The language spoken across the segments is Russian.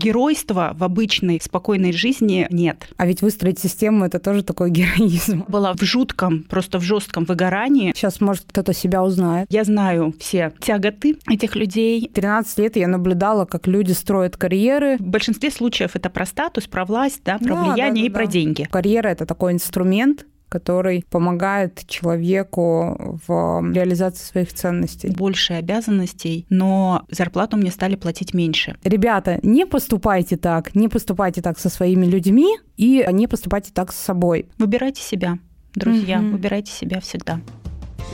Геройства в обычной спокойной жизни нет. А ведь выстроить систему это тоже такой героизм. Была в жутком, просто в жестком выгорании. Сейчас, может, кто-то себя узнает. Я знаю все тяготы этих людей. 13 лет я наблюдала, как люди строят карьеры. В большинстве случаев это про статус, про власть, да, про да, влияние да, да, и про да. деньги. Карьера это такой инструмент, который помогает человеку в реализации своих ценностей. Больше обязанностей, но зарплату мне стали платить меньше. Ребята, не поступайте так, не поступайте так со своими людьми и не поступайте так с собой. Выбирайте себя, друзья, угу. выбирайте себя всегда.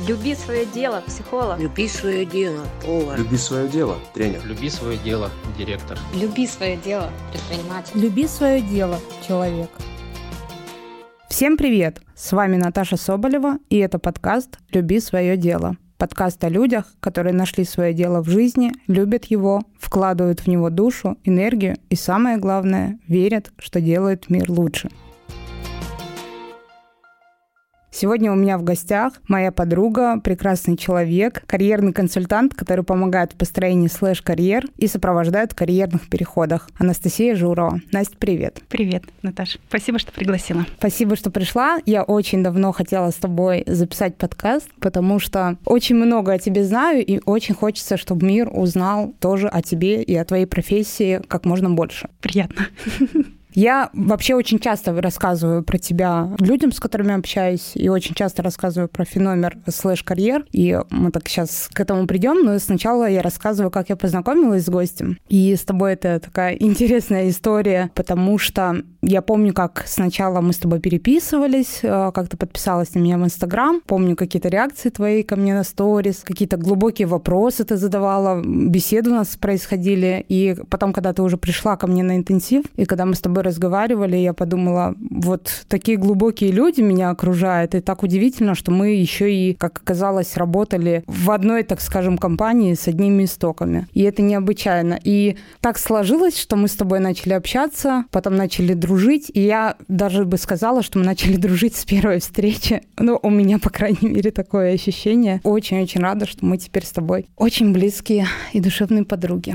Люби свое дело, психолог. Люби свое дело, повар. Люби свое дело, тренер. Люби свое дело, директор. Люби свое дело, предприниматель. Люби свое дело, человек. Всем привет! С вами Наташа Соболева, и это подкаст «Люби свое дело». Подкаст о людях, которые нашли свое дело в жизни, любят его, вкладывают в него душу, энергию и, самое главное, верят, что делает мир лучше – Сегодня у меня в гостях моя подруга, прекрасный человек, карьерный консультант, который помогает в построении слэш-карьер и сопровождает в карьерных переходах. Анастасия Журова. Настя, привет. Привет, Наташа. Спасибо, что пригласила. Спасибо, что пришла. Я очень давно хотела с тобой записать подкаст, потому что очень много о тебе знаю, и очень хочется, чтобы мир узнал тоже о тебе и о твоей профессии как можно больше. Приятно. Я вообще очень часто рассказываю про тебя людям, с которыми общаюсь, и очень часто рассказываю про феномен слэш-карьер, и мы так сейчас к этому придем, но сначала я рассказываю, как я познакомилась с гостем. И с тобой это такая интересная история, потому что я помню, как сначала мы с тобой переписывались, э, как ты подписалась на меня в Инстаграм, помню какие-то реакции твои ко мне на сторис, какие-то глубокие вопросы ты задавала, беседы у нас происходили, и потом, когда ты уже пришла ко мне на интенсив, и когда мы с тобой разговаривали, я подумала, вот такие глубокие люди меня окружают, и так удивительно, что мы еще и, как оказалось, работали в одной, так скажем, компании с одними истоками. И это необычайно. И так сложилось, что мы с тобой начали общаться, потом начали дружить, и я даже бы сказала, что мы начали дружить с первой встречи. Ну, у меня, по крайней мере, такое ощущение. Очень-очень рада, что мы теперь с тобой очень близкие и душевные подруги.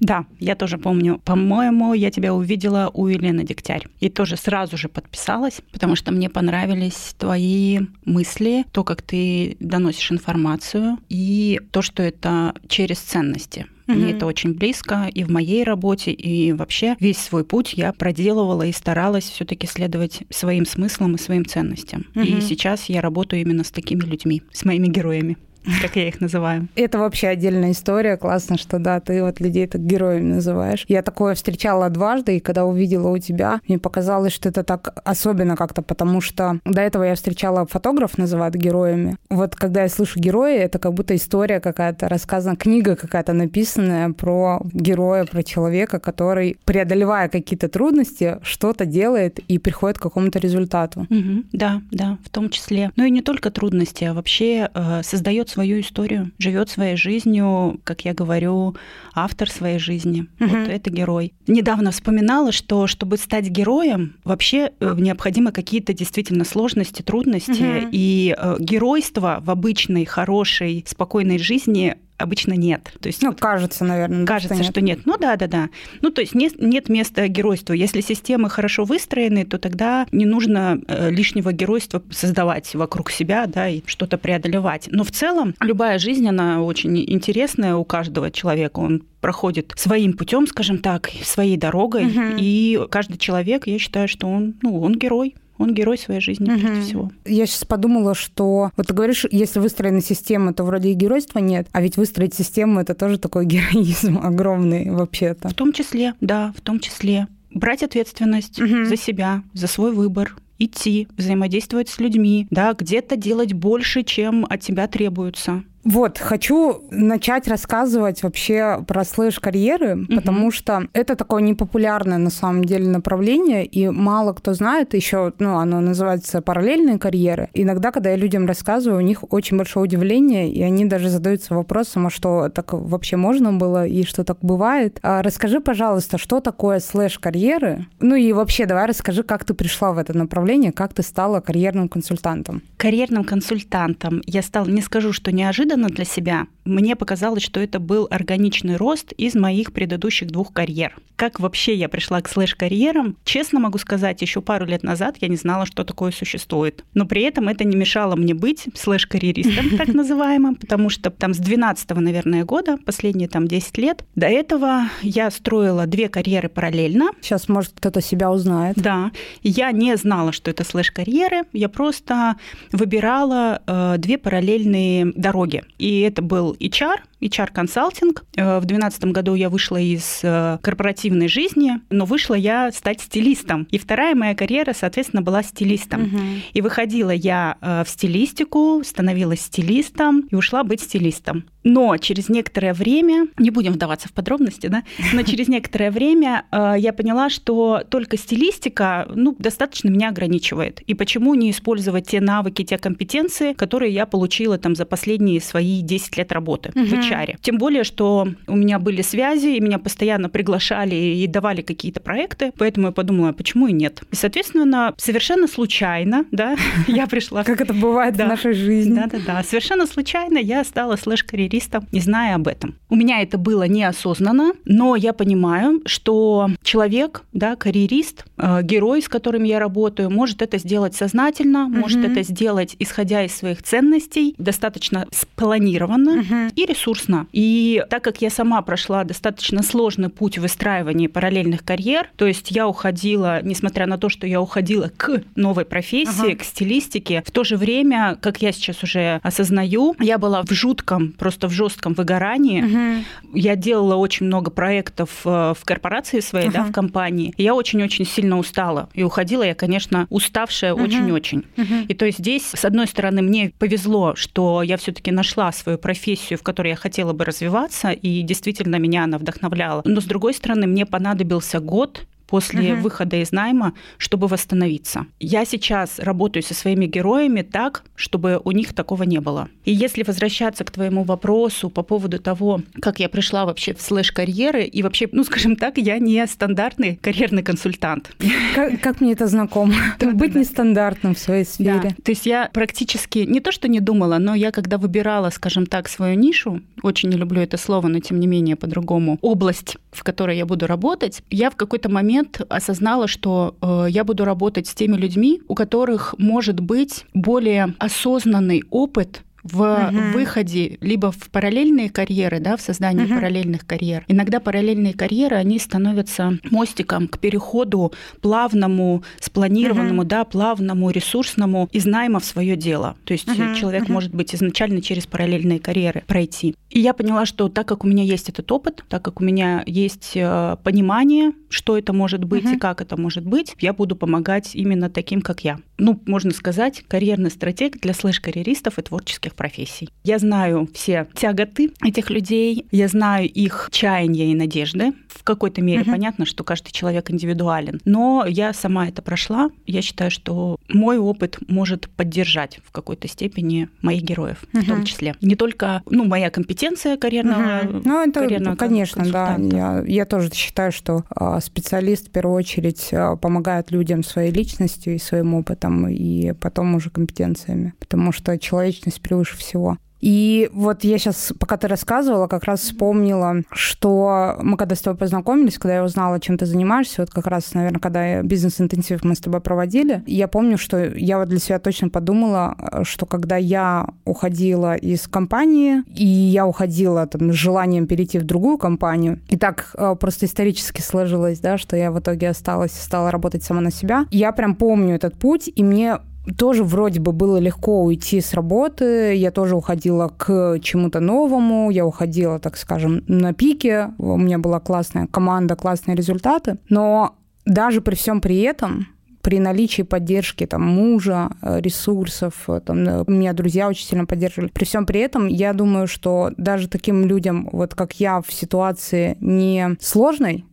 Да, я тоже помню. По-моему, я тебя увидела у Елены Дегтярь. И тоже сразу же подписалась, потому что мне понравились твои мысли, то, как ты доносишь информацию, и то, что это через ценности. Мне это очень близко и в моей работе, и вообще весь свой путь я проделывала и старалась все-таки следовать своим смыслам и своим ценностям. Угу. И сейчас я работаю именно с такими людьми, с моими героями как я их называю. Это вообще отдельная история. Классно, что да, ты вот людей так героями называешь. Я такое встречала дважды, и когда увидела у тебя, мне показалось, что это так особенно как-то, потому что до этого я встречала фотограф, называют героями. Вот когда я слышу герои, это как будто история какая-то рассказана, книга какая-то написанная про героя, про человека, который, преодолевая какие-то трудности, что-то делает и приходит к какому-то результату. Угу, да, да, в том числе. Ну и не только трудности, а вообще э, создает свою историю, живет своей жизнью, как я говорю, автор своей жизни. Угу. Вот это герой. Недавно вспоминала, что чтобы стать героем, вообще э, необходимы какие-то действительно сложности, трудности. Угу. И э, геройство в обычной, хорошей, спокойной жизни обычно нет. То есть, ну, кажется, наверное. Кажется, что нет. что нет. Ну да, да, да. Ну, то есть нет, нет места геройству. Если системы хорошо выстроены, то тогда не нужно э, лишнего геройства создавать вокруг себя, да, и что-то преодолевать. Но в целом любая жизнь, она очень интересная у каждого человека. Он проходит своим путем, скажем так, своей дорогой. Угу. И каждый человек, я считаю, что он, ну, он герой. Он герой своей жизни, угу. прежде всего. Я сейчас подумала, что вот ты говоришь, если выстроена система, то вроде и геройства нет, а ведь выстроить систему это тоже такой героизм огромный вообще-то. В том числе, да, в том числе. Брать ответственность угу. за себя, за свой выбор, идти, взаимодействовать с людьми, да, где-то делать больше, чем от тебя требуется. Вот, хочу начать рассказывать вообще про слэш-карьеры, угу. потому что это такое непопулярное на самом деле направление, и мало кто знает еще, ну, оно называется параллельные карьеры. Иногда, когда я людям рассказываю, у них очень большое удивление, и они даже задаются вопросом, а что так вообще можно было, и что так бывает. А расскажи, пожалуйста, что такое слэш-карьеры? Ну и вообще, давай расскажи, как ты пришла в это направление, как ты стала карьерным консультантом. Карьерным консультантом я стала, не скажу, что неожиданно, неожиданно для себя. Мне показалось, что это был органичный рост из моих предыдущих двух карьер. Как вообще я пришла к слэш-карьерам? Честно могу сказать, еще пару лет назад я не знала, что такое существует. Но при этом это не мешало мне быть слэш-карьеристом, так называемым, потому что там с 12 наверное, года, последние там 10 лет, до этого я строила две карьеры параллельно. Сейчас, может, кто-то себя узнает. Да. Я не знала, что это слэш-карьеры, я просто выбирала э, две параллельные дороги. И это был HR, HR-консалтинг. Э, в 2012 году я вышла из э, корпоративной жизни, но вышла я стать стилистом. И вторая моя карьера, соответственно, была стилистом. Угу. И выходила я э, в стилистику, становилась стилистом и ушла быть стилистом. Но через некоторое время, не будем вдаваться в подробности, да, но через некоторое время э, я поняла, что только стилистика, ну, достаточно меня ограничивает. И почему не использовать те навыки, те компетенции, которые я получила там за последние свои 10 лет работы угу. в HR. Тем более, что у меня были связи, и меня постоянно приглашали и давали какие-то проекты, поэтому я подумала, почему и нет. И, соответственно, совершенно случайно, да, я пришла... Как это бывает в нашей жизни. Да-да-да. Совершенно случайно я стала слэш-карьеристом карьериста, не зная об этом. У меня это было неосознанно, но я понимаю, что человек, да, карьерист, э, герой, с которым я работаю, может это сделать сознательно, угу. может это сделать исходя из своих ценностей, достаточно спланированно угу. и ресурсно. И так как я сама прошла достаточно сложный путь выстраивания параллельных карьер, то есть я уходила, несмотря на то, что я уходила к новой профессии, ага. к стилистике, в то же время, как я сейчас уже осознаю, я была в жутком просто в жестком выгорании. Угу. Я делала очень много проектов э, в корпорации своей, угу. да, в компании. я очень-очень сильно устала. И уходила я, конечно, уставшая угу. очень-очень. Угу. И то есть здесь, с одной стороны, мне повезло, что я все-таки нашла свою профессию, в которой я хотела бы развиваться, и действительно меня она вдохновляла. Но с другой стороны, мне понадобился год после угу. выхода из найма, чтобы восстановиться. Я сейчас работаю со своими героями так, чтобы у них такого не было. И если возвращаться к твоему вопросу по поводу того, как я пришла вообще в слэш-карьеры, и вообще, ну, скажем так, я не стандартный карьерный консультант. Как, как мне это знакомо? Да, Быть да, нестандартным в своей сфере. Да. То есть я практически не то, что не думала, но я когда выбирала, скажем так, свою нишу, очень не люблю это слово, но тем не менее по-другому, область, в которой я буду работать, я в какой-то момент момент осознала, что э, я буду работать с теми людьми, у которых может быть более осознанный опыт в угу. выходе либо в параллельные карьеры, да, в создании угу. параллельных карьер. Иногда параллельные карьеры, они становятся мостиком к переходу плавному, спланированному, угу. да, плавному, ресурсному из найма в свое дело. То есть угу. человек угу. может быть изначально через параллельные карьеры пройти. И я поняла, что так как у меня есть этот опыт, так как у меня есть э, понимание, что это может быть угу. и как это может быть, я буду помогать именно таким, как я. Ну, можно сказать, карьерный стратег для слэш-карьеристов и творческих профессий. Я знаю все тяготы этих людей, я знаю их чаяния и надежды. В какой-то мере угу. понятно, что каждый человек индивидуален, но я сама это прошла. Я считаю, что мой опыт может поддержать в какой-то степени моих героев, угу. в том числе. Не только ну, моя компетенция карьерного, угу. ну, это, карьерного конечно, да. Я, я тоже считаю, что а, специалист в первую очередь а, помогает людям своей личностью и своим опытом, и потом уже компетенциями, потому что человечность превыше выше всего. И вот я сейчас, пока ты рассказывала, как раз вспомнила, что мы когда с тобой познакомились, когда я узнала, чем ты занимаешься, вот как раз, наверное, когда бизнес-интенсив мы с тобой проводили, я помню, что я вот для себя точно подумала, что когда я уходила из компании, и я уходила там с желанием перейти в другую компанию, и так э, просто исторически сложилось, да, что я в итоге осталась, стала работать сама на себя, я прям помню этот путь, и мне тоже вроде бы было легко уйти с работы, я тоже уходила к чему-то новому, я уходила, так скажем, на пике, у меня была классная команда, классные результаты, но даже при всем при этом при наличии поддержки там, мужа, э, ресурсов, э, там, э, меня друзья очень сильно поддерживали. При всем при этом, я думаю, что даже таким людям, вот как я, в ситуации не сложной,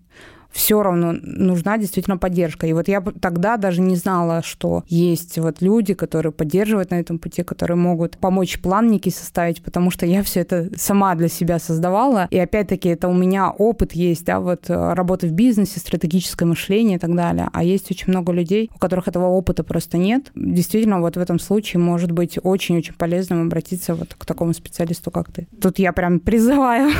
все равно нужна действительно поддержка. И вот я тогда даже не знала, что есть вот люди, которые поддерживают на этом пути, которые могут помочь план некий составить, потому что я все это сама для себя создавала. И опять-таки это у меня опыт есть, да, вот э, работы в бизнесе, стратегическое мышление и так далее. А есть очень много людей, у которых этого опыта просто нет. Действительно, вот в этом случае может быть очень-очень полезным обратиться вот к такому специалисту, как ты. Тут я прям призываю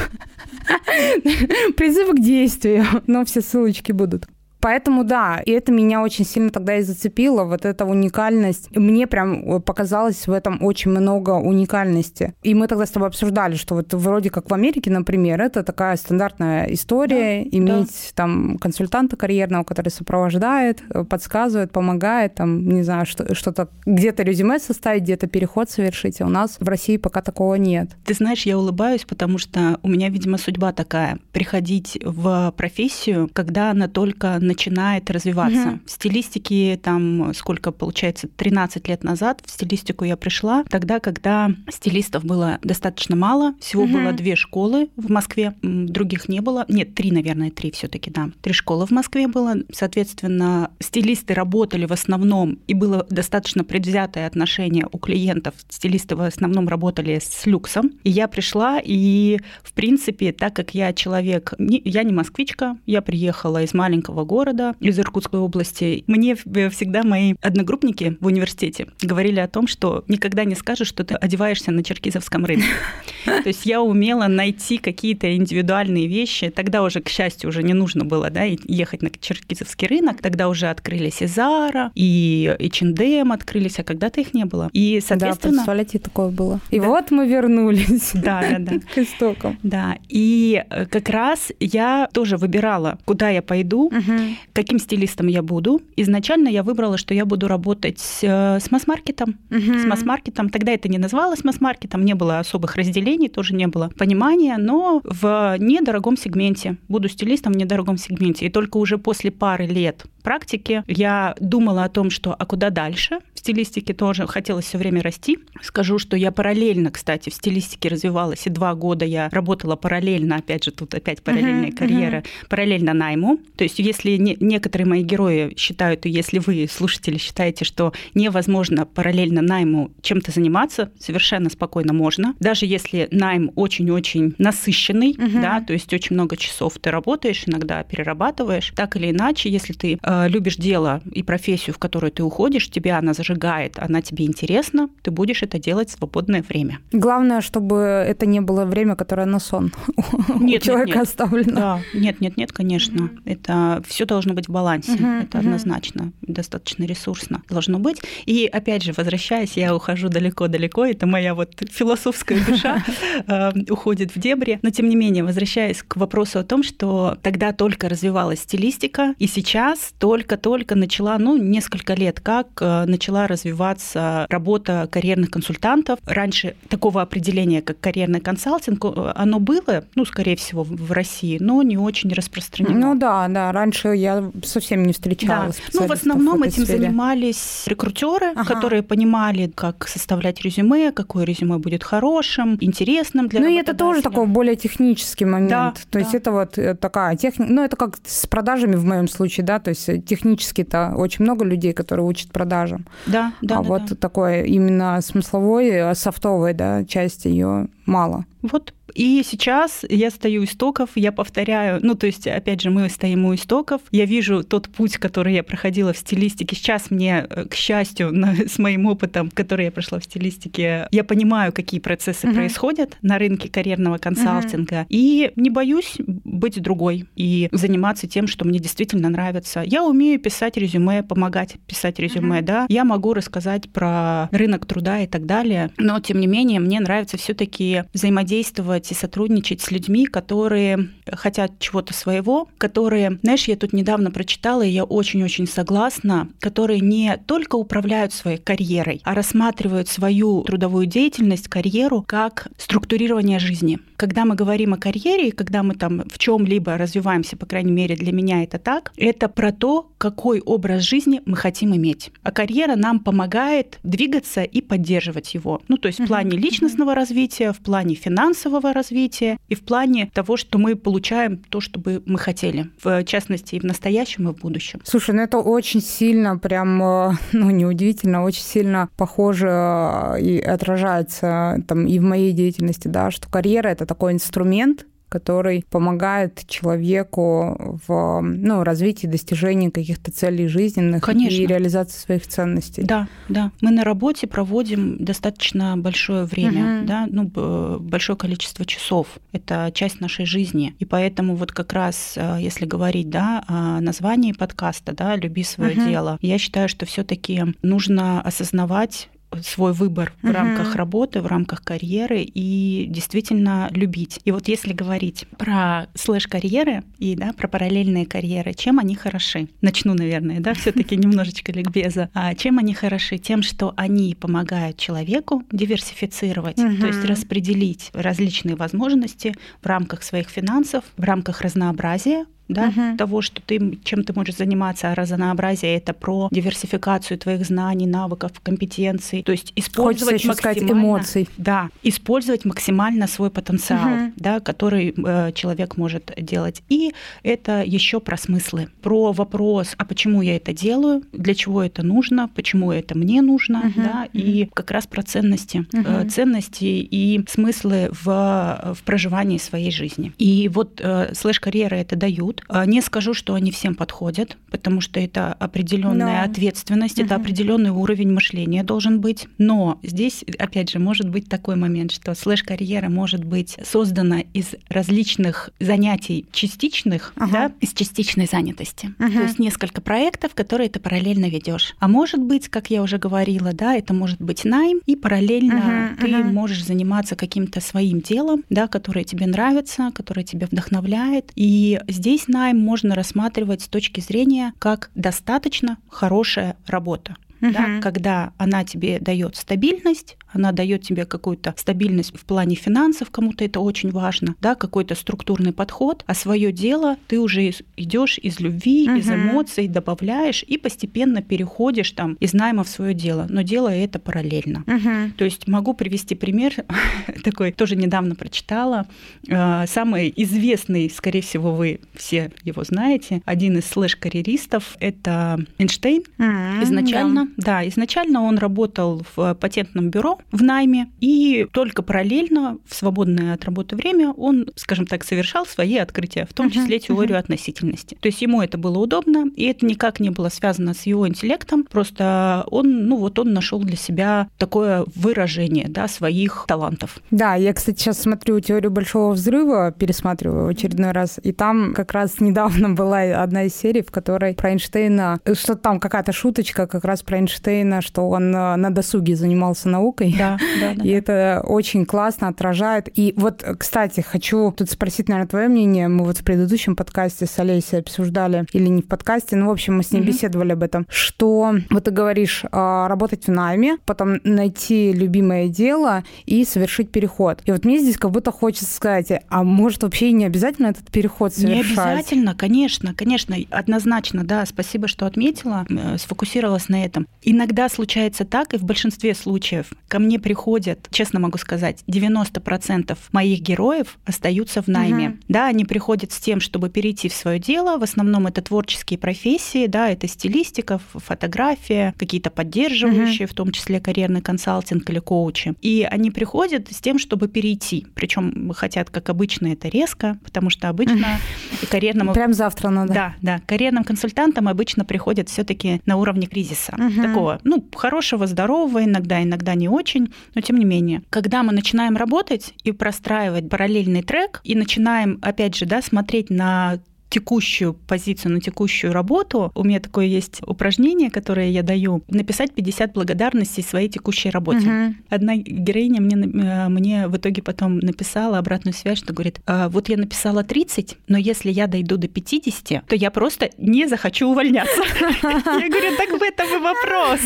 призывы к действию, но все ссылочки будут. Поэтому да, и это меня очень сильно тогда и зацепило, вот эта уникальность. Мне прям показалось в этом очень много уникальности. И мы тогда с тобой обсуждали, что вот вроде как в Америке, например, это такая стандартная история, да, иметь да. там консультанта карьерного, который сопровождает, подсказывает, помогает, там, не знаю, что, что-то, где-то резюме составить, где-то переход совершить. А у нас в России пока такого нет. Ты знаешь, я улыбаюсь, потому что у меня, видимо, судьба такая. Приходить в профессию, когда она только начинает развиваться. Угу. В стилистике там сколько получается 13 лет назад в стилистику я пришла тогда, когда стилистов было достаточно мало, всего угу. было две школы в Москве, других не было, нет три, наверное, три все-таки, да, три школы в Москве было, соответственно, стилисты работали в основном и было достаточно предвзятое отношение у клиентов. Стилисты в основном работали с люксом, и я пришла и в принципе, так как я человек, я не москвичка, я приехала из маленького города города, из Иркутской области. Мне всегда мои одногруппники в университете говорили о том, что никогда не скажешь, что ты одеваешься на черкизовском рынке. То есть я умела найти какие-то индивидуальные вещи. Тогда уже, к счастью, уже не нужно было да, ехать на черкизовский рынок. Тогда уже открылись и Zara, и H&M открылись, а когда-то их не было. И, соответственно... Да, представляете, такое было. И да. вот мы вернулись. Да, да, да. К истокам. Да, и э, как раз я тоже выбирала, куда я пойду, угу каким стилистом я буду. Изначально я выбрала, что я буду работать э, с масс-маркетом. Угу. С масс-маркетом. Тогда это не называлось масс-маркетом, не было особых разделений, тоже не было понимания, но в недорогом сегменте. Буду стилистом в недорогом сегменте. И только уже после пары лет практики я думала о том, что а куда дальше? Стилистике тоже хотелось все время расти. Скажу, что я параллельно, кстати, в стилистике развивалась, и два года я работала параллельно, опять же, тут опять параллельная uh-huh, карьера, uh-huh. параллельно найму. То есть если не, некоторые мои герои считают, и если вы, слушатели, считаете, что невозможно параллельно найму чем-то заниматься, совершенно спокойно можно. Даже если найм очень-очень насыщенный, uh-huh. да, то есть очень много часов ты работаешь, иногда перерабатываешь, так или иначе, если ты э, Э, любишь дело и профессию, в которую ты уходишь, тебя она зажигает, она тебе интересна, ты будешь это делать в свободное время. Главное, чтобы это не было время, которое на сон нет, у человека нет, нет. оставлено. Да, нет, нет, нет, конечно. Это все должно быть в балансе. Mm-hmm. Это однозначно, достаточно ресурсно должно быть. И опять же, возвращаясь, я ухожу далеко-далеко. Это моя вот философская душа э, уходит в дебри. Но тем не менее, возвращаясь к вопросу о том, что тогда только развивалась стилистика, и сейчас только-только начала, ну, несколько лет как э, начала развиваться работа карьерных консультантов. Раньше такого определения, как карьерный консалтинг, э, оно было, ну, скорее всего, в России, но не очень распространено. Ну да, да, раньше я совсем не встречала да. Ну, в основном в этим сфере. занимались рекрутеры, ага. которые понимали, как составлять резюме, какое резюме будет хорошим, интересным для Ну, и это тоже такой более технический момент. Да, то да. есть это вот э, такая техника, ну, это как с продажами в моем случае, да, то есть технически-то очень много людей, которые учат продажам. Да, да. А да, вот да. такое именно смысловой, софтовой, да, часть ее мало. Вот и сейчас я стою у истоков, я повторяю, ну, то есть, опять же, мы стоим у истоков, я вижу тот путь, который я проходила в стилистике. Сейчас мне, э, к счастью, с моим опытом, который я прошла в стилистике, я понимаю, какие процессы uh-huh. происходят на рынке карьерного консалтинга, uh-huh. и не боюсь быть другой и заниматься тем, что мне действительно нравится. Я умею писать резюме, помогать писать резюме, uh-huh. да, я могу рассказать про рынок труда и так далее, но, тем не менее, мне нравится все таки взаимодействовать работать и сотрудничать с людьми, которые хотят чего-то своего, которые, знаешь, я тут недавно прочитала, и я очень-очень согласна, которые не только управляют своей карьерой, а рассматривают свою трудовую деятельность, карьеру как структурирование жизни. Когда мы говорим о карьере, когда мы там в чем-либо развиваемся, по крайней мере для меня это так, это про то, какой образ жизни мы хотим иметь. А карьера нам помогает двигаться и поддерживать его. Ну, то есть в плане личностного развития, в плане финансового развития и в плане того, что мы получаем то, что бы мы хотели, в частности и в настоящем, и в будущем. Слушай, ну это очень сильно, прям, э, ну неудивительно, очень сильно похоже э, и отражается там и в моей деятельности, да, что карьера это такой инструмент, который помогает человеку в ну, развитии, достижении каких-то целей жизненных Конечно. и реализации своих ценностей. Да, да. Мы на работе проводим достаточно большое время, Мгм. да, ну, большое количество часов. Это часть нашей жизни. И поэтому вот как раз, э, если говорить, да, о названии подкаста, да, «Люби свое Мгм. дело», я считаю, что все таки нужно осознавать свой выбор в Мгм. рамках работы, в рамках карьеры и действительно любить. И вот если говорить про слэш-карьеры и да, про параллельные карьеры, чем они хороши? Начну, наверное, да, все таки немножечко ликбеза. А чем они хороши? Тем, что они помогают человеку диверсифицировать, Мгм. то есть распределить различные возможности в рамках своих финансов, в рамках разнообразия да, Мгм. того, что ты, чем ты можешь заниматься, а разнообразие это про диверсификацию твоих знаний, навыков, компетенций. То есть Хочется использовать сказать максимально- эмоций. Да, использовать максимально свой потенциал, Мгм. да, который э, человек может делать. И это еще про смыслы, про вопрос, а почему я это делаю, для чего это нужно, почему это мне нужно, Мгм. да, и как раз про ценности, Мгм. э, ценности и смыслы в, в проживании своей жизни. И вот э, слэш-карьеры это дают. Э, Не скажу, что они всем подходят, потому что это определенная Да. ответственность, это Мгм. определенный уровень мышления должен быть. Но здесь, опять же, может быть такой момент, что слэш-карьера может быть создана из различных занятий частичных, Ага. да, из частичной занятости. Мгм. То есть несколько проектов, которые ты параллельно ведешь. А может быть, как я уже говорила, да, это может быть найм, и параллельно Мгм, ты мгм. можешь заниматься каким-то своим делом, да, которое тебе нравится, которое тебя вдохновляет. И здесь найм можно рассматривать с точки зрения как достаточно хорошая работа. Да, Мгм. когда она тебе дает стабильность, она дает тебе какую-то стабильность в плане финансов, кому-то это очень важно, да, какой-то структурный подход, а свое дело ты уже идешь из любви, из Мгм. эмоций, добавляешь и постепенно переходишь там из найма в свое дело, но делая это параллельно. Мгм. То есть могу привести пример, такой тоже недавно прочитала. Э, Самый известный, скорее всего, вы все его знаете, один из слэш-карьеристов — это Эйнштейн. М, Изначально, да. изначально он работал в патентном бюро в найме, и только параллельно, в свободное от работы время, он, скажем так, совершал свои открытия, в том числе теорию мгм. относительности. То есть ему это было удобно, и это никак не было связано с его интеллектом, просто он, ну вот он нашел для себя такое выражение, да, своих талантов. Да, я, кстати, сейчас смотрю теорию большого взрыва, пересматриваю в очередной раз, и там как раз недавно была одна из серий, в которой про Эйнштейна, что там какая-то шуточка как раз про Эйнштейна, что он э, на досуге занимался наукой. Да, да, да. И это очень классно отражает. И вот, кстати, хочу тут спросить, наверное, твое мнение. Мы вот в предыдущем подкасте с Олесей обсуждали, или не в подкасте, но, в общем, мы с ней Мгм. беседовали об этом, что вот ты говоришь, а, работать в найме, потом найти любимое дело и совершить переход. И вот мне здесь как будто хочется сказать, а может вообще и не обязательно этот переход Не совершать? обязательно, конечно, конечно, однозначно, да, спасибо, что отметила, э, сфокусировалась на этом. Иногда случается так, и в большинстве случаев ко мне приходят, честно могу сказать, 90% моих героев остаются в найме. Мгм. Да, они приходят с тем, чтобы перейти в свое дело, в основном это творческие профессии, да, это стилистика, фотография, какие-то поддерживающие, в том числе карьерный консалтинг или коучи. И они приходят с тем, чтобы перейти. Причем хотят, как обычно, это резко, потому что обычно карьерному Прям завтра надо. да, да. Карьерным консультантам обычно приходят все-таки на уровне кризиса. Мгм. Такого, ну, хорошего, здорового, иногда, иногда не очень, но тем не менее. Когда мы начинаем работать и простраивать параллельный трек, и начинаем, опять же, да, смотреть на текущую позицию, на текущую работу. У меня такое есть упражнение, которое я даю. Написать 50 благодарностей своей текущей работе. Мгм. Одна героиня мне, э, мне в итоге потом написала обратную связь, что говорит, «А, вот я написала 30, но если я дойду до 50, то я просто не захочу увольняться. Я говорю, так в этом и вопрос.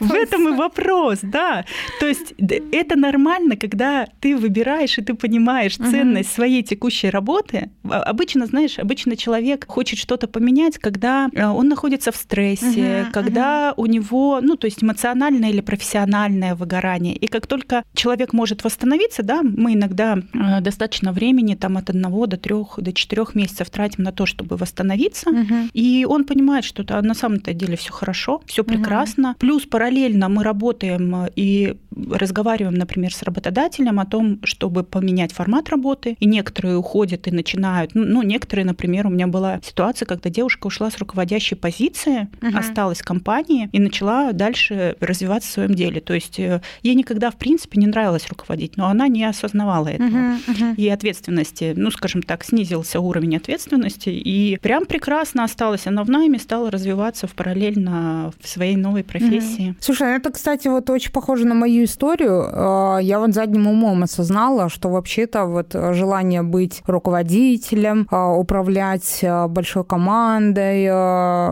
В этом и вопрос, да. То есть это нормально, когда ты выбираешь и ты понимаешь ценность своей текущей работы. Обычно, знаешь, обычно человек хочет что-то поменять, когда э, он находится в стрессе, Мгм, когда у него, ну, то есть эмоциональное или профессиональное выгорание. И как только человек может восстановиться, да, мы иногда э, достаточно времени, там, от одного до трех, до четырех месяцев тратим на то, чтобы восстановиться. Мгм. И он понимает, что на самом-то деле все хорошо, все прекрасно. Плюс параллельно мы работаем э, и разговариваем, например, с работодателем о том, чтобы поменять формат работы. И некоторые уходят и начинают. Ну, ну, некоторые, например, у меня была ситуация, когда девушка ушла с руководящей позиции, Мгм. осталась в компании и начала дальше развиваться в своем деле. То есть э, ей никогда, в принципе, не нравилось руководить, но она не осознавала этого Мгм, мгм. и ответственности, ну, скажем так, снизился уровень ответственности, и прям прекрасно осталась она в найме, стала развиваться в параллельно в своей новой профессии. Слушай, это, кстати, вот очень похоже на мою историю. Э, Я вот задним умом осознала, что вообще-то вот желание быть руководителем, э, управлять э, большой командой,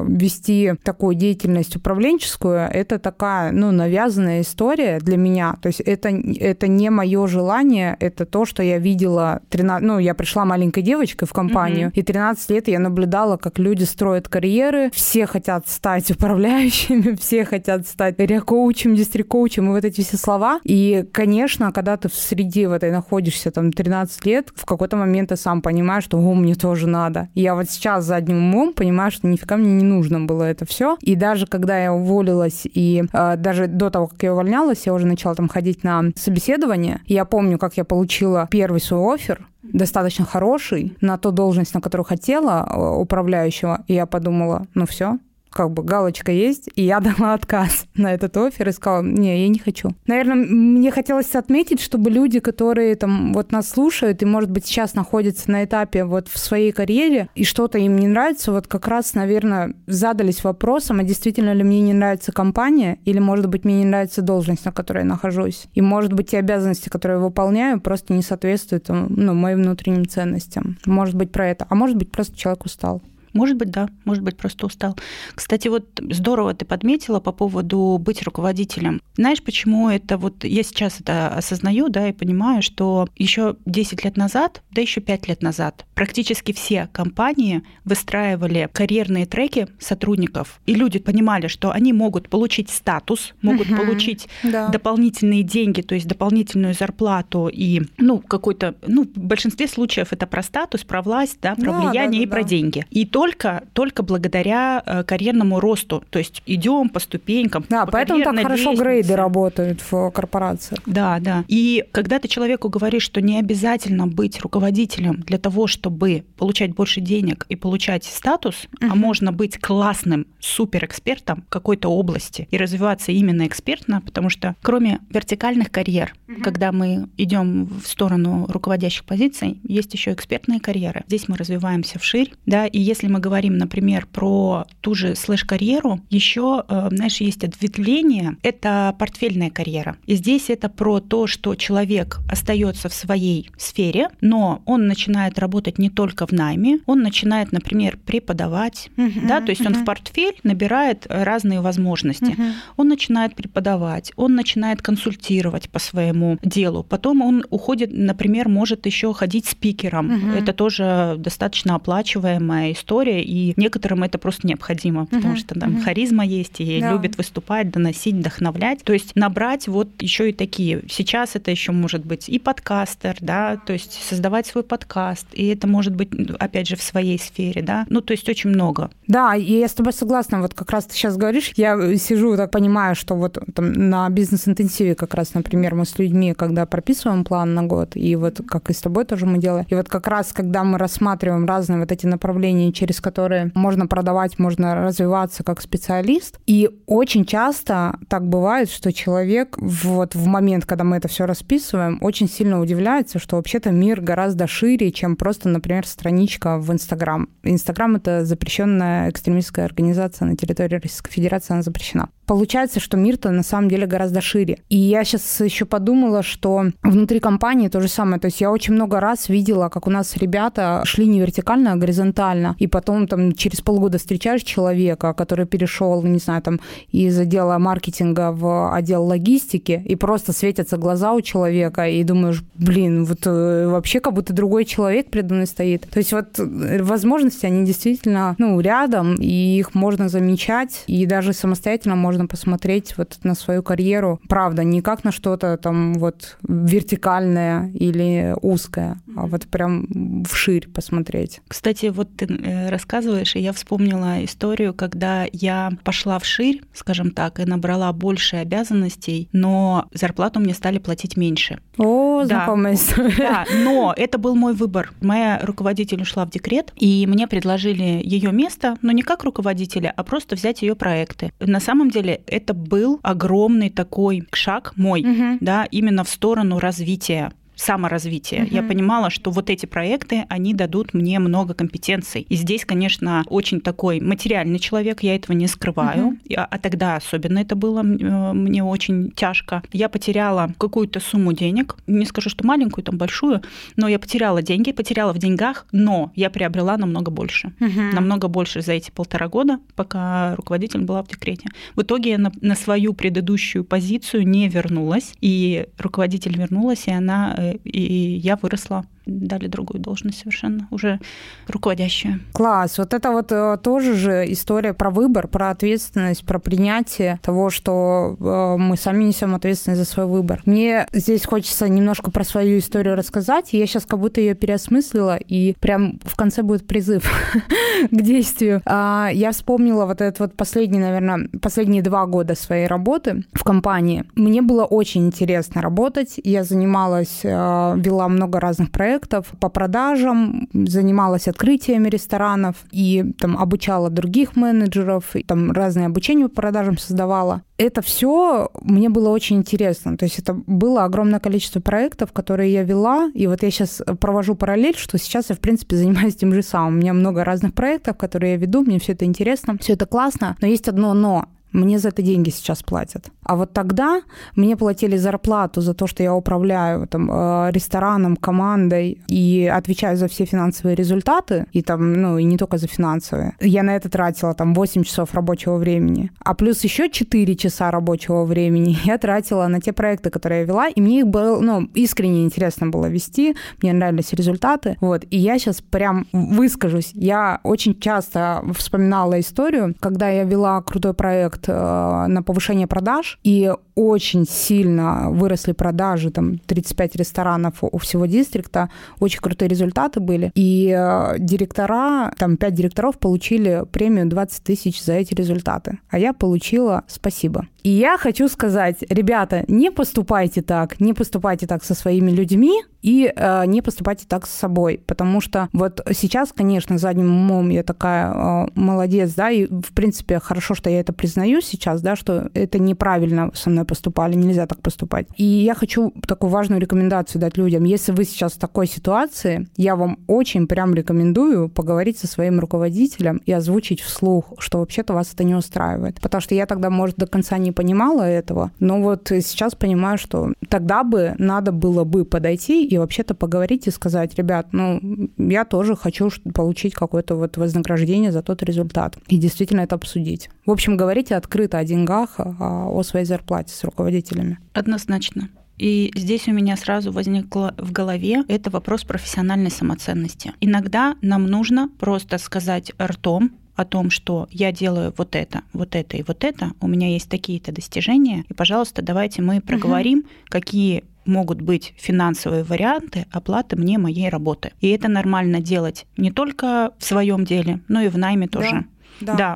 вести такую деятельность управленческую, это такая, ну, навязанная история для меня. То есть это, это не мое желание, это то, что я видела 13... Ну, я пришла маленькой девочкой в компанию, Мгм. и 13 лет я наблюдала, как люди строят карьеры, все хотят стать управляющими, все хотят стать коучем, дистрикт-коучем и вот эти все слова. И, конечно, когда ты в среде в этой находишься там 13 лет, в какой-то момент ты сам понимаешь, что о, мне тоже надо. Я вот сейчас задним умом понимаю, что нифига мне не нужно было это все. И даже когда я уволилась, и э, даже до того, как я увольнялась, я уже начала там ходить на собеседование. Я помню, как я получила первый свой офер, достаточно хороший, на ту должность, на которую хотела, э, управляющего. И я подумала, ну все, как бы галочка есть, и я дала отказ на этот офер и сказала, не, я не хочу. Наверное, мне хотелось отметить, чтобы люди, которые там вот нас слушают и, может быть, сейчас находятся на этапе вот в своей карьере, и что-то им не нравится, вот как раз, наверное, задались вопросом, а действительно ли мне не нравится компания, или, может быть, мне не нравится должность, на которой я нахожусь. И, может быть, те обязанности, которые я выполняю, просто не соответствуют ну, моим внутренним ценностям. Может быть, про это. А может быть, просто человек устал. Может быть, да, может быть, просто устал. Кстати, вот здорово ты подметила по поводу быть руководителем. Знаешь, почему это вот я сейчас это осознаю, да, и понимаю, что еще 10 лет назад, да еще 5 лет назад, практически все компании выстраивали карьерные треки сотрудников, и люди понимали, что они могут получить статус, могут Мгм. получить Да. дополнительные деньги, то есть дополнительную зарплату и, ну, какой-то, ну, в большинстве случаев это про статус, про власть, да, про Да, влияние да, и да, про да. деньги. И только, только благодаря э, карьерному росту, то есть идем по ступенькам. Да, по поэтому так хорошо лестнице. грейды работают в корпорациях. Да, да. И когда ты человеку говоришь, что не обязательно быть руководителем для того, чтобы получать больше денег и получать статус, а Мгм. можно быть классным суперэкспертом какой-то области и развиваться именно экспертно, потому что кроме вертикальных карьер, когда мы идем в сторону руководящих позиций, есть еще экспертные карьеры. Здесь мы развиваемся вширь, да, и если мы говорим, например, про ту же слэш-карьеру, еще, э, знаешь, есть ответвление, это портфельная карьера. И здесь это про то, что человек остается в своей сфере, но он начинает работать не только в найме, он начинает, например, преподавать, да, то есть он в портфель набирает разные возможности. Он начинает преподавать, он начинает консультировать по своему делу. Потом он уходит, например, может еще ходить спикером. Мгм. Это тоже достаточно оплачиваемая история, и некоторым это просто необходимо, потому что там Мгм. харизма есть, и Да. любит выступать, доносить, вдохновлять. То есть набрать вот еще и такие. Сейчас это еще может быть и подкастер, да, то есть создавать свой подкаст, и это может быть, опять же, в своей сфере, да. Ну, то есть очень много. Да, и я с тобой согласна. Вот как раз ты сейчас говоришь, я сижу так понимаю, что вот там на бизнес-интенсиве как раз, например, мы с людьми, когда прописываем план на год, и вот как и с тобой тоже мы делаем, и вот как раз, когда мы рассматриваем разные вот эти направления, через которые можно продавать, можно развиваться как специалист, и очень часто так бывает, что человек вот в момент, когда мы это все расписываем, очень сильно удивляется, что вообще-то мир гораздо шире, чем просто, например, страничка в Инстаграм. Инстаграм — это запрещенная экстремистская организация на территории Российской Федерации, она запрещена. получается, что мир-то на самом деле гораздо шире. И я сейчас еще подумала, что внутри компании то же самое. То есть я очень много раз видела, как у нас ребята шли не вертикально, а горизонтально. И потом там через полгода встречаешь человека, который перешел, не знаю, там из отдела маркетинга в отдел логистики, и просто светятся глаза у человека, и думаешь, блин, вот э, вообще как будто другой человек передо мной стоит. То есть вот э, возможности, они действительно, ну, рядом, и их можно замечать, и даже самостоятельно можно посмотреть вот на свою карьеру, правда, не как на что-то там вот вертикальное или узкое, а вот прям вширь посмотреть. Кстати, вот ты э, рассказываешь, и я вспомнила историю, когда я пошла вширь, скажем так, и набрала больше обязанностей, но зарплату мне стали платить меньше. О, Да. знакомая история. Да, но это был мой выбор. Моя руководитель ушла в декрет, и мне предложили ее место, но не как руководителя, а просто взять ее проекты. На самом деле это был огромный такой шаг мой, Мгм. да, именно в сторону развития саморазвития. Я Мгм. понимала, что вот эти проекты, они дадут мне много компетенций. И здесь, конечно, очень такой материальный человек, я этого не скрываю. И- А, а тогда особенно это было э, мне очень тяжко. Я потеряла какую-то сумму денег, не скажу, что маленькую, там большую, но я потеряла деньги, потеряла в деньгах, но я приобрела намного больше. Мгм. Намного больше за эти полтора года, пока руководитель была в декрете. В итоге я на, на свою предыдущую позицию не вернулась, и руководитель вернулась, и она, э, и я выросла. Дали другую должность совершенно, уже руководящую. Класс. Вот это вот э, тоже же история про выбор, про ответственность, про принятие того, что э, мы сами несем ответственность за свой выбор. Мне здесь хочется немножко про свою историю рассказать. Я сейчас как будто ее переосмыслила, и прям в конце будет призыв к действию. А, Я вспомнила вот этот вот последний, наверное, последние два года своей работы в компании. Мне было очень интересно работать. Я занималась, э, вела много разных проектов по продажам, занималась открытиями ресторанов и там обучала других менеджеров, и там разные обучения по продажам создавала. Это все мне было очень интересно. То есть это было огромное количество проектов, которые я вела. И вот я сейчас провожу параллель, что сейчас я, в принципе, занимаюсь тем же самым. У меня много разных проектов, которые я веду, мне все это интересно, все это классно. Но есть одно но. Мне за это деньги сейчас платят. А вот тогда мне платили зарплату за то, что я управляю там, э, рестораном, командой и отвечаю за все финансовые результаты, и там, ну, и не только за финансовые. Я на это тратила там 8 часов рабочего времени. А плюс еще 4 часа рабочего времени я тратила на те проекты, которые я вела, и мне их было, ну, искренне интересно было вести, мне нравились результаты. Вот. И я сейчас прям выскажусь. Я очень часто вспоминала историю, когда я вела крутой проект э, на повышение продаж, и очень сильно выросли продажи, там 35 ресторанов у всего дистрикта, очень крутые результаты были. И э, директора, там 5 директоров получили премию 20 тысяч за эти результаты. А я получила спасибо. И я хочу сказать, ребята, не поступайте так, не поступайте так со своими людьми и э, не поступайте так с собой, потому что вот сейчас, конечно, задним умом я такая э, молодец, да, и в принципе хорошо, что я это признаю сейчас, да, что это неправильно со мной поступали, нельзя так поступать. И я хочу такую важную рекомендацию дать людям. Если вы сейчас в такой ситуации, я вам очень прям рекомендую поговорить со своим руководителем и озвучить вслух, что вообще-то вас это не устраивает. Потому что я тогда, может, до конца не понимала этого, но вот сейчас понимаю, что тогда бы надо было бы подойти и вообще-то поговорить и сказать, ребят, ну, я тоже хочу получить какое-то вот вознаграждение за тот результат. И действительно это обсудить. В общем, говорите открыто о деньгах, а, о своей зарплате с руководителями. Однозначно. И здесь у меня сразу возникло в голове это вопрос профессиональной самоценности. Иногда нам нужно просто сказать ртом о том, что я делаю вот это, вот это и вот это, у меня есть такие-то достижения, и, пожалуйста, давайте мы проговорим, какие могут быть финансовые варианты оплаты мне моей работы. И это нормально делать не только в своем деле, но и в найме тоже. Да.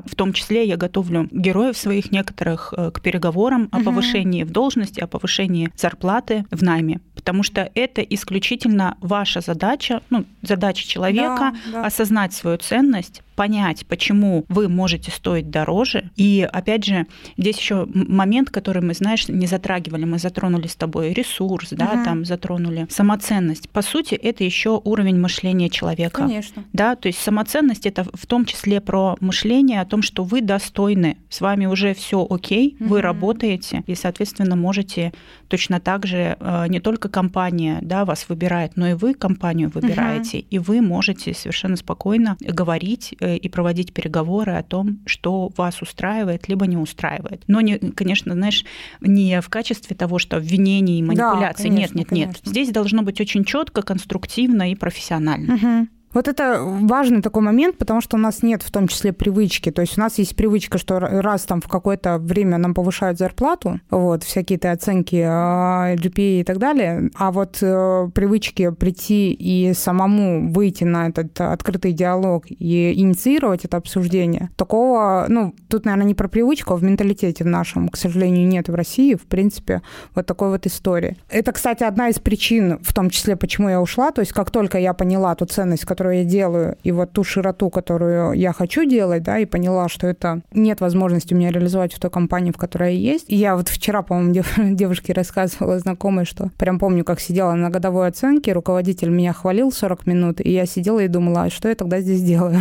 В том числе я готовлю героев своих некоторых э, к переговорам о Мгм. повышении в должности, о повышении зарплаты в найме. Потому что это исключительно ваша задача, ну, задача человека Да, да. осознать свою ценность, понять, почему вы можете стоить дороже. И опять же, здесь еще момент, который мы, знаешь, не затрагивали. Мы затронули с тобой ресурс, да, Мгм. там затронули самоценность. По сути, это еще уровень мышления человека. Конечно. Да, то есть самоценность это в том числе про мышление о том, что вы достойны, с вами уже все окей, вы Мгм. работаете и, соответственно, можете точно так же э, не только компания да, вас выбирает, но и вы компанию выбираете, и вы можете совершенно спокойно говорить и проводить переговоры о том, что вас устраивает либо не устраивает. Но, не, конечно, знаешь, не в качестве того, что обвинений и манипуляций. конечно, нет, нет, нет. конечно. Здесь должно быть очень четко, конструктивно и профессионально. Мгм. Вот это важный такой момент, потому что у нас нет в том числе привычки. То есть у нас есть привычка, что раз там в какое-то время нам повышают зарплату, вот, всякие-то оценки а, GPA и так далее, а вот э, привычки прийти и самому выйти на этот открытый диалог и инициировать это обсуждение, такого, ну, тут, наверное, не про привычку, а в менталитете в нашем, к сожалению, нет в России, в принципе, вот такой вот истории. Это, кстати, одна из причин, в том числе, почему я ушла. То есть, как только я поняла ту ценность, я делаю, и вот ту широту, которую я хочу делать, да, и поняла, что это нет возможности у меня реализовать в той компании, в которой я есть. И я вот вчера, по-моему, дев- девушке рассказывала знакомой, что прям помню, как сидела на годовой оценке, руководитель меня хвалил 40 минут, и я сидела и думала, а что я тогда здесь делаю?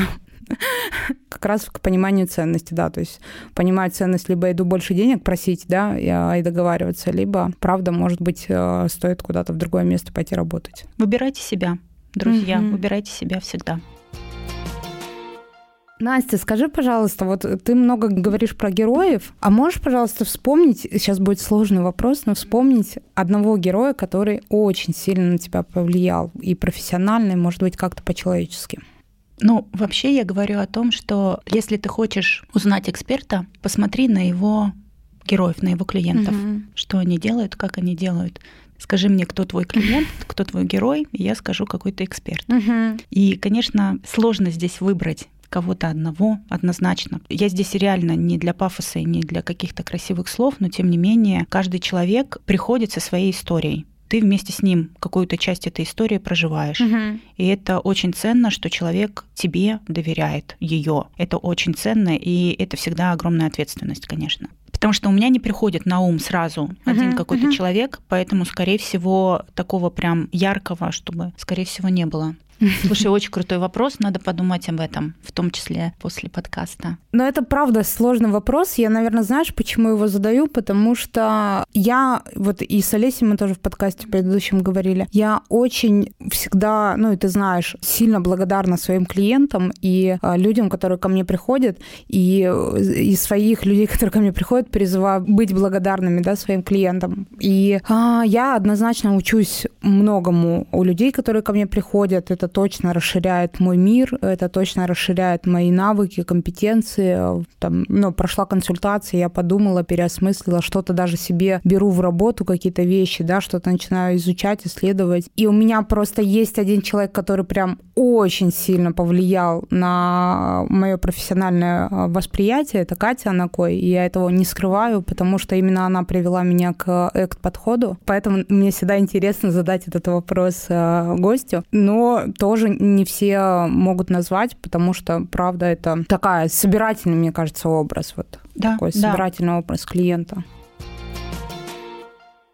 как раз к пониманию ценности, да, то есть понимать ценность, либо иду больше денег просить, да, и, и договариваться, либо, правда, может быть, э, стоит куда-то в другое место пойти работать. Выбирайте себя, друзья, Мгм. выбирайте себя всегда. Настя, скажи, пожалуйста, вот ты много говоришь про героев, а можешь, пожалуйста, вспомнить, сейчас будет сложный вопрос, но вспомнить одного героя, который очень сильно на тебя повлиял, и профессионально, и, может быть, как-то по-человечески? Ну, вообще я говорю о том, что если ты хочешь узнать эксперта, посмотри на его героев, на его клиентов, Мгм. что они делают, как они делают. Скажи мне, кто твой клиент, кто твой герой, и я скажу, какой ты эксперт. Мгм. И, конечно, сложно здесь выбрать кого-то одного однозначно. Я здесь реально не для пафоса и не для каких-то красивых слов, но тем не менее каждый человек приходит со своей историей. Ты вместе с ним какую-то часть этой истории проживаешь. Мгм. И это очень ценно, что человек тебе доверяет ее. Это очень ценно, и это всегда огромная ответственность, конечно. Потому что у меня не приходит на ум сразу один Мгм, какой-то мгм. человек, поэтому, скорее всего, такого прям яркого, чтобы, скорее всего, не было. Слушай, очень крутой вопрос, надо подумать об этом, в том числе после подкаста. Но это правда сложный вопрос. Я, наверное, знаешь, почему его задаю? Потому что я, вот и с Олесей мы тоже в подкасте предыдущем говорили, я очень всегда, ну и ты знаешь, сильно благодарна своим клиентам и а, людям, которые ко мне приходят, и из своих людей, которые ко мне приходят, призываю быть благодарными, да, своим клиентам. И а, я однозначно учусь многому у людей, которые ко мне приходят. Это точно расширяет мой мир, это точно расширяет мои навыки, компетенции. Там, ну, прошла консультация, я подумала, переосмыслила, что-то даже себе беру в работу, какие-то вещи, да, что-то начинаю изучать, исследовать. И у меня просто есть один человек, который прям очень сильно повлиял на мое профессиональное а, восприятие. Это Катя Анакой, и я этого не скрываю, потому что именно она привела меня к экт-подходу. Поэтому мне всегда интересно задать этот вопрос э, гостю. Но тоже не все могут назвать, потому что, правда, это такая собирательный, мне кажется, образ. Вот Да, такой да. собирательный образ клиента.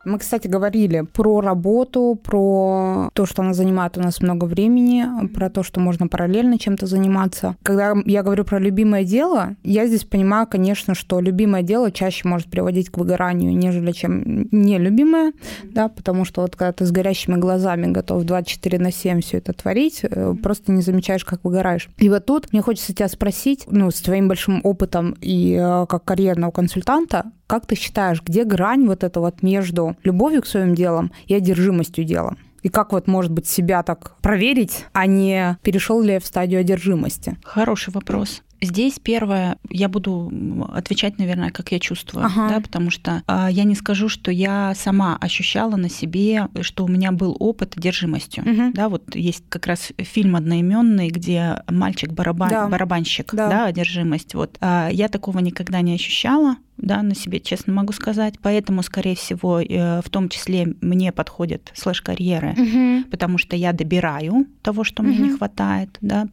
Мы, кстати, говорили про работу, про то, что она занимает у нас много времени, про то, что можно параллельно чем-то заниматься. Когда я говорю про любимое дело, я здесь понимаю, конечно, что любимое дело чаще может приводить к выгоранию, нежели чем нелюбимое, да, потому что вот когда ты с горящими глазами готов 24 на 7 все это творить, э, просто не замечаешь, как выгораешь. И вот тут мне хочется тебя спросить, ну, с твоим большим опытом и э, как карьерного консультанта, как ты считаешь, где грань вот эта вот между любовью к своим делам и одержимостью делом? И как вот, может быть, себя так проверить, а не перешел ли я в стадию одержимости? Хороший вопрос. Здесь первое, я буду отвечать, наверное, как я чувствую, Ага. да, потому что а, я не скажу, что я сама ощущала на себе, что у меня был опыт одержимостью. Мгм. Да, вот есть как раз фильм одноименный, где мальчик барабан, Да. барабанщик, Да. да. одержимость. Вот А, я такого никогда не ощущала. Да, на себе честно могу сказать. Поэтому, скорее всего, э, в том числе мне подходят слэш-карьеры, Мгм. потому что я добираю того, что мне не хватает, да,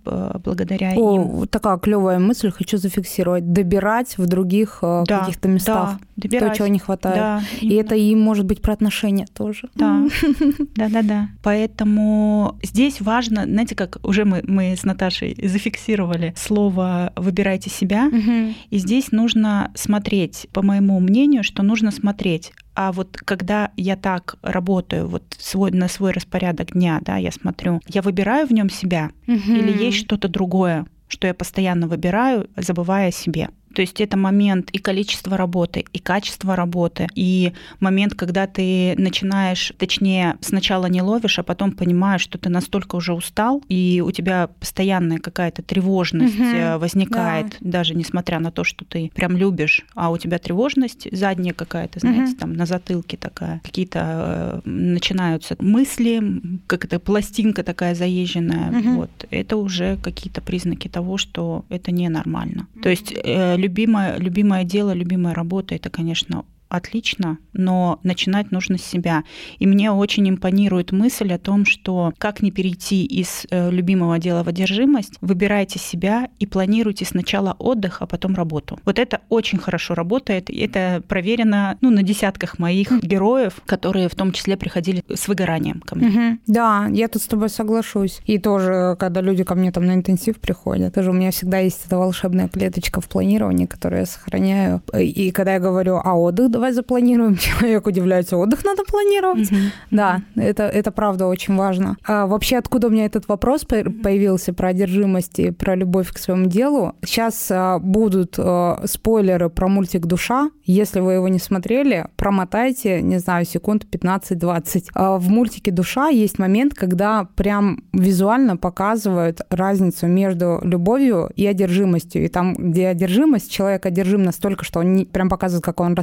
благодаря О, им. вот такая клевая мысль, хочу зафиксировать. Добирать в других э, Да, каких-то местах Да, добирать. то, чего не хватает. Да, И это и может быть про отношения тоже. Да, да, да, да. Поэтому здесь важно, знаете, как уже мы, мы с Наташей зафиксировали слово «выбирайте себя», Мгм. и здесь нужно смотреть, по моему мнению, что нужно смотреть. А вот когда я так работаю вот свой, на свой распорядок дня, да, я смотрю, я выбираю в нем себя Мгм. или есть что-то другое, что я постоянно выбираю, забывая о себе. То есть это момент и количество работы, и качество работы, и момент, когда ты начинаешь, точнее, сначала не ловишь, а потом понимаешь, что ты настолько уже устал, и у тебя постоянная какая-то тревожность э, возникает, даже несмотря на то, что ты прям любишь, а у тебя тревожность задняя какая-то, знаете, Мгм. там на затылке такая, какие-то э, начинаются мысли, как это пластинка такая заезженная, Мгм. вот это уже какие-то признаки того, что это ненормально. То есть э, любимое, любимое дело, любимая работа, это, конечно, отлично, но начинать нужно с себя. И мне очень импонирует мысль о том, что как не перейти из э, любимого дела в одержимость, выбирайте себя и планируйте сначала отдых, а потом работу. Вот это очень хорошо работает, и это проверено ну, на десятках моих героев, которые в том числе приходили с выгоранием ко мне. Да, я тут с тобой соглашусь. И тоже, когда люди ко мне там на интенсив приходят, тоже у меня всегда есть эта волшебная клеточка в планировании, которую я сохраняю. И когда я говорю, а отдых давай запланируем, человек удивляется, отдых надо планировать. Мгм. Да, это, это правда очень важно. А вообще, откуда у меня этот вопрос по- появился про одержимость и про любовь к своему делу? Сейчас а, будут а, спойлеры про мультик «Душа». Если вы его не смотрели, промотайте, не знаю, секунд 15-20. А в мультике «Душа» есть момент, когда прям визуально показывают разницу между любовью и одержимостью. И там, где одержимость, человек одержим настолько, что он не- прям показывает, как он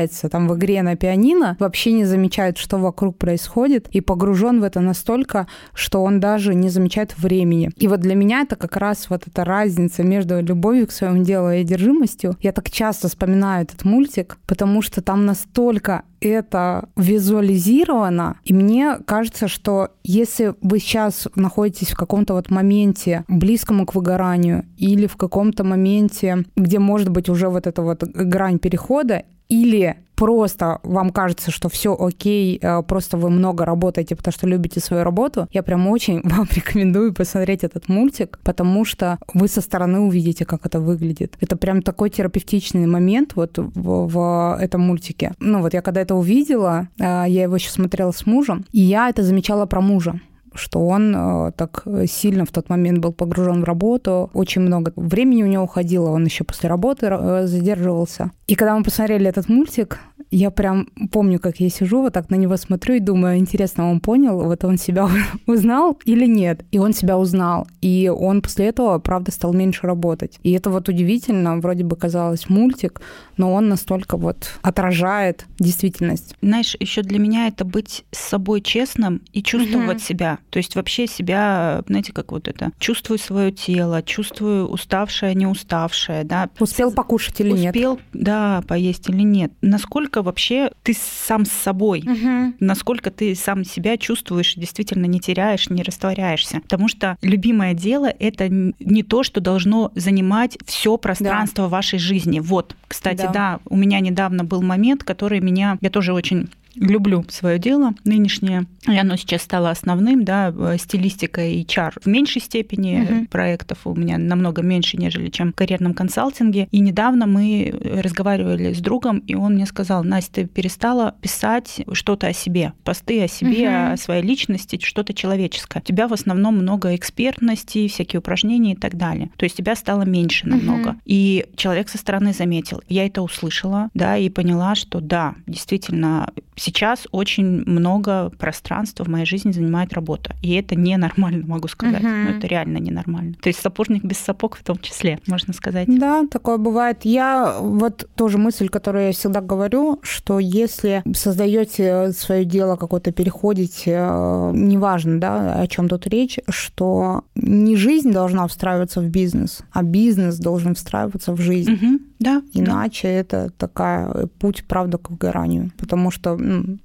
растворяется там в игре на пианино, вообще не замечает, что вокруг происходит, и погружен в это настолько, что он даже не замечает времени. И вот для меня это как раз вот эта разница между любовью к своему делу и одержимостью. Я так часто вспоминаю этот мультик, потому что там настолько это визуализировано, и мне кажется, что если вы сейчас находитесь в каком-то вот моменте близкому к выгоранию или в каком-то моменте, где может быть уже вот эта вот грань перехода, или просто вам кажется, что все окей, э, просто вы много работаете, потому что любите свою работу, я прям очень вам рекомендую посмотреть этот мультик, потому что вы со стороны увидите, как это выглядит. Это прям такой терапевтичный момент вот в, в этом мультике. Ну вот я когда это увидела, э, я его еще смотрела с мужем, и я это замечала про мужа что он э, так сильно в тот момент был погружен в работу, очень много времени у него уходило, он еще после работы э, задерживался. И когда мы посмотрели этот мультик, я прям помню, как я сижу, вот так на него смотрю и думаю, интересно, он понял, вот он себя узнал или нет? И он себя узнал. И он после этого, правда, стал меньше работать. И это вот удивительно, вроде бы казалось мультик, но он настолько вот отражает действительность. Знаешь, еще для меня это быть с собой честным и чувствовать Мгм. себя. То есть вообще себя, знаете, как вот это, чувствую свое тело, чувствую уставшее, не уставшее, да. Успел покушать или нет? Успел, да, поесть или нет. Насколько вообще ты сам с собой, Мгм. насколько ты сам себя чувствуешь, действительно не теряешь, не растворяешься. Потому что любимое дело — это не то, что должно занимать все пространство вашей жизни. Вот, кстати, Да. да. у меня недавно был момент, который меня... Я тоже очень люблю свое дело нынешнее, и оно сейчас стало основным, да, э, стилистика и чар в меньшей степени Мгм. проектов у меня намного меньше, нежели чем в карьерном консалтинге. И недавно мы разговаривали с другом, и он мне сказал, Настя, ты перестала писать что-то о себе, посты о себе, Мгм. о своей личности, что-то человеческое. У тебя в основном много экспертности, всякие упражнения и так далее. То есть тебя стало меньше намного. И человек со стороны заметил. Я это услышала, да, и поняла, что да, действительно, сейчас очень много пространства в моей жизни занимает работа. И это ненормально, могу сказать. Мгм. Ну, это реально ненормально. То есть сапожник без сапог в том числе, можно сказать. Да, такое бывает. Я вот тоже мысль, которую я всегда говорю, что если создаете свое дело, какое-то переходите, э, неважно, да, о чем тут речь, что не жизнь должна встраиваться в бизнес, а бизнес должен встраиваться в жизнь. Мгм. Да, да. Иначе это такая путь, правда, к выгоранию. Потому что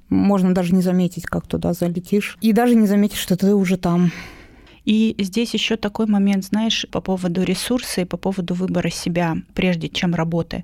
можно даже не заметить, как туда залетишь. И даже не заметить, что ты уже там. И здесь еще такой момент, знаешь, по поводу ресурса и по поводу выбора себя, прежде чем работы.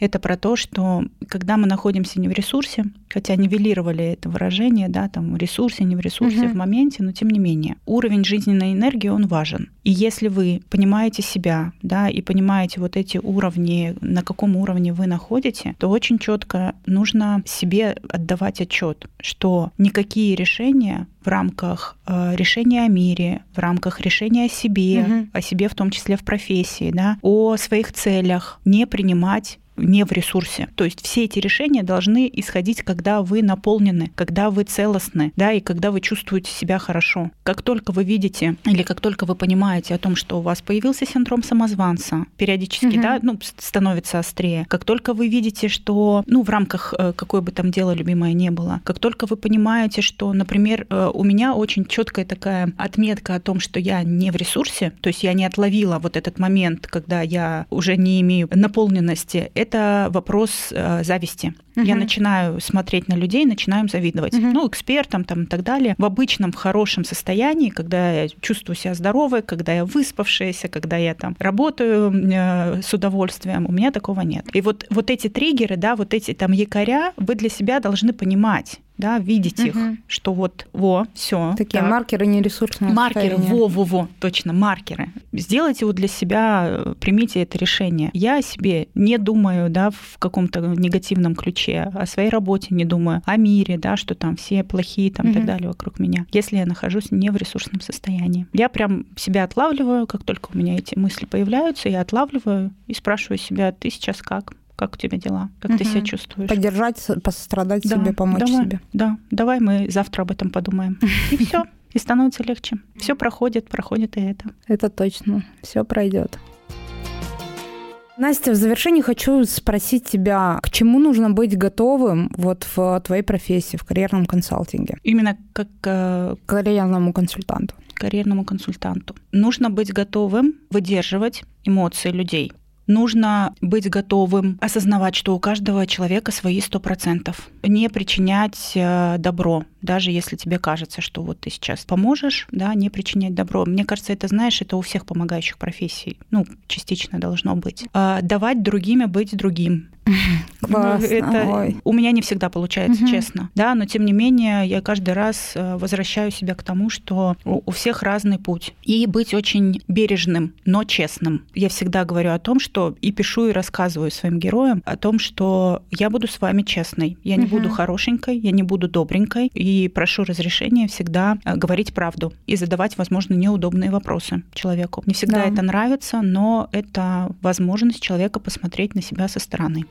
Это про то, что когда мы находимся не в ресурсе, хотя нивелировали это выражение, да, там в ресурсе, не в ресурсе, Мгм. в моменте, но тем не менее, уровень жизненной энергии, он важен. И если вы понимаете себя, да, и понимаете вот эти уровни, на каком уровне вы находите, то очень четко нужно себе отдавать отчет, что никакие решения в рамках э, решения о мире, в рамках решения о себе, Мгм. о себе в том числе в профессии, да, о своих целях не принимать не в ресурсе. То есть все эти решения должны исходить, когда вы наполнены, когда вы целостны, да, и когда вы чувствуете себя хорошо. Как только вы видите или как только вы понимаете о том, что у вас появился синдром самозванца, периодически, Мгм. да, ну, становится острее. Как только вы видите, что, ну, в рамках э, какое бы там дело любимое не было, как только вы понимаете, что, например, э, у меня очень четкая такая отметка о том, что я не в ресурсе, то есть я не отловила вот этот момент, когда я уже не имею наполненности, это вопрос э, зависти. Я Мгм. начинаю смотреть на людей, начинаю им завидовать. Мгм. Ну, экспертам там и так далее. В обычном, в хорошем состоянии, когда я чувствую себя здоровой, когда я выспавшаяся, когда я там работаю э, с удовольствием, у меня такого нет. И вот, вот эти триггеры, да, вот эти там якоря, вы для себя должны понимать, да, видеть их, Мгм. что вот, во, все. Такие маркеры нересурсного Маркеры, во-во-во, точно, маркеры. Сделайте вот для себя, э, примите это решение. Я о себе не думаю, да, в каком-то негативном ключе, о своей работе не думаю, о мире, да, что там все плохие там и так далее вокруг меня, если я нахожусь не в ресурсном состоянии. Я прям себя отлавливаю, как только у меня эти мысли появляются, я отлавливаю и спрашиваю себя, ты сейчас как? Как у тебя дела? Как ты Мгм. себя чувствуешь? Поддержать, пострадать Да, себе, помочь давай, себе. Да, давай мы завтра об этом подумаем. И все. И становится легче. Все проходит, проходит и это. Это точно. Все пройдет. Настя, в завершении хочу спросить тебя, к чему нужно быть готовым вот в твоей профессии, в карьерном консалтинге, Именно как э, к карьерному консультанту? карьерному консультанту. Нужно быть готовым выдерживать эмоции людей. Нужно быть готовым осознавать, что у каждого человека свои сто процентов. Не причинять э, добро, даже если тебе кажется, что вот ты сейчас поможешь, да, не причинять добро. Мне кажется, это, знаешь, это у всех помогающих профессий, ну, частично должно быть. А, давать другими быть другим. Классно. Ну, это Ой. у меня не всегда получается, Мгм. честно. Да, но тем не менее я каждый раз э, возвращаю себя к тому, что у всех разный путь. И быть очень бережным, но честным. Я всегда говорю о том, что и пишу, и рассказываю своим героям о том, что я буду с вами честной. Я не Мгм. буду хорошенькой, я не буду добренькой. И прошу разрешения всегда э, говорить правду и задавать, возможно, неудобные вопросы человеку. Не всегда Да. это нравится, но это возможность человека посмотреть на себя со стороны.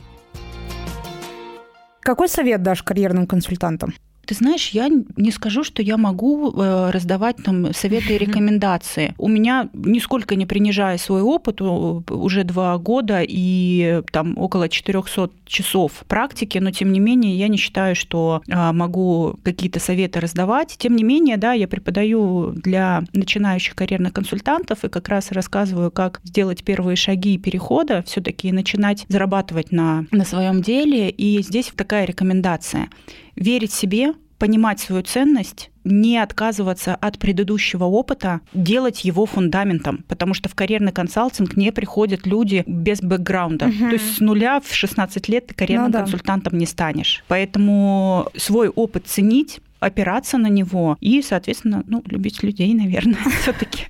Какой совет дашь карьерным консультантам? Ты знаешь, я не скажу, что я могу э, раздавать там советы и рекомендации. У меня, нисколько не принижая свой опыт, уже два года и там около 400 часов практики, но тем не менее я не считаю, что а, могу какие-то советы раздавать. Тем не менее, да, я преподаю для начинающих карьерных консультантов и как раз рассказываю, как сделать первые шаги перехода, все-таки начинать зарабатывать на, на своем деле. И здесь такая рекомендация. Верить себе, понимать свою ценность, не отказываться от предыдущего опыта, делать его фундаментом, потому что в карьерный консалтинг не приходят люди без бэкграунда. Мгм. То есть с нуля в 16 лет ты карьерным Ну да. консультантом не станешь. Поэтому свой опыт ценить опираться на него и, соответственно, ну, любить людей, наверное, все-таки.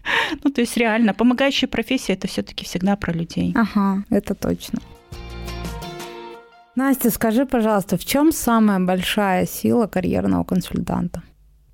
Ну, то есть реально, помогающая профессия это все-таки всегда про людей. Ага, это точно. Настя, скажи, пожалуйста, в чем самая большая сила карьерного консультанта?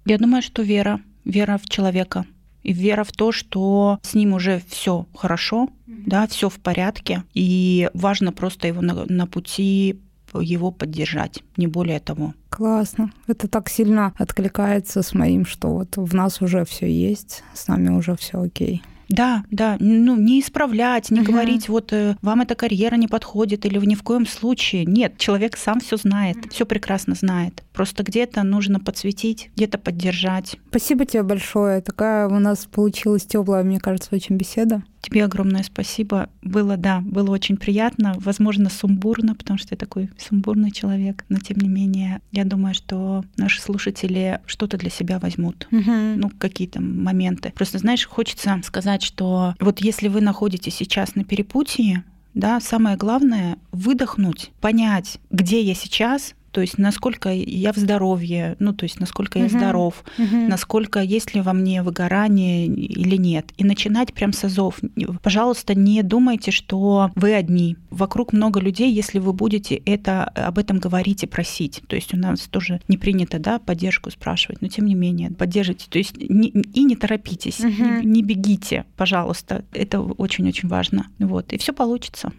Я думаю, что вера, вера в человека и вера в то, что с ним уже все хорошо, да, все в порядке, и важно просто его на, на пути его поддержать, не более того. Классно. Это так сильно откликается с моим, что вот в нас уже все есть, с нами уже все окей. Да, да, ну не исправлять, не угу. говорить, вот э, вам эта карьера не подходит или ни в коем случае. Нет, человек сам все знает, все прекрасно знает. Просто где-то нужно подсветить, где-то поддержать. Спасибо тебе большое. Такая у нас получилась теплая, мне кажется, очень беседа. Тебе огромное спасибо. Было, да, было очень приятно. Возможно, сумбурно, потому что я такой сумбурный человек. Но тем не менее, я думаю, что наши слушатели что-то для себя возьмут. Угу. Ну, какие-то моменты. Просто, знаешь, хочется сказать, что вот если вы находитесь сейчас на перепутье, да, самое главное выдохнуть, понять, где я сейчас, то есть насколько я в здоровье, ну то есть насколько я здоров, угу. насколько есть ли во мне выгорание или нет. И начинать прям с азов. Пожалуйста, не думайте, что вы одни. Вокруг много людей, если вы будете это, об этом говорить и просить. То есть у нас тоже не принято да, поддержку спрашивать, но тем не менее поддержите. То есть не, и не торопитесь, угу. не, не бегите, пожалуйста. Это очень-очень важно. Вот. И все получится.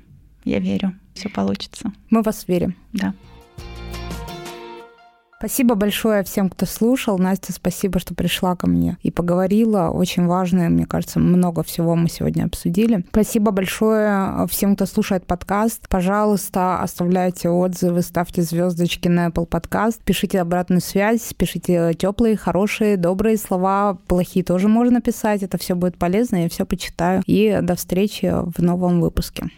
Я верю, все получится. Мы вас верим. Да. Спасибо большое всем, кто слушал. Настя, спасибо, что пришла ко мне и поговорила. Очень важно, мне кажется, много всего мы сегодня обсудили. Спасибо большое всем, кто слушает подкаст. Пожалуйста, оставляйте отзывы, ставьте звездочки на Apple Podcast, пишите обратную связь, пишите теплые, хорошие, добрые слова. Плохие тоже можно писать. Это все будет полезно, я все почитаю. И до встречи в новом выпуске.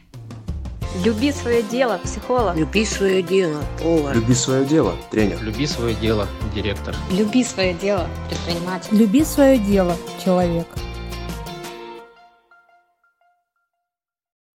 Люби свое дело, психолог. Люби свое дело, повар. Люби свое дело, тренер. Люби свое дело, директор. Люби свое дело, предприниматель. Люби свое дело, человек.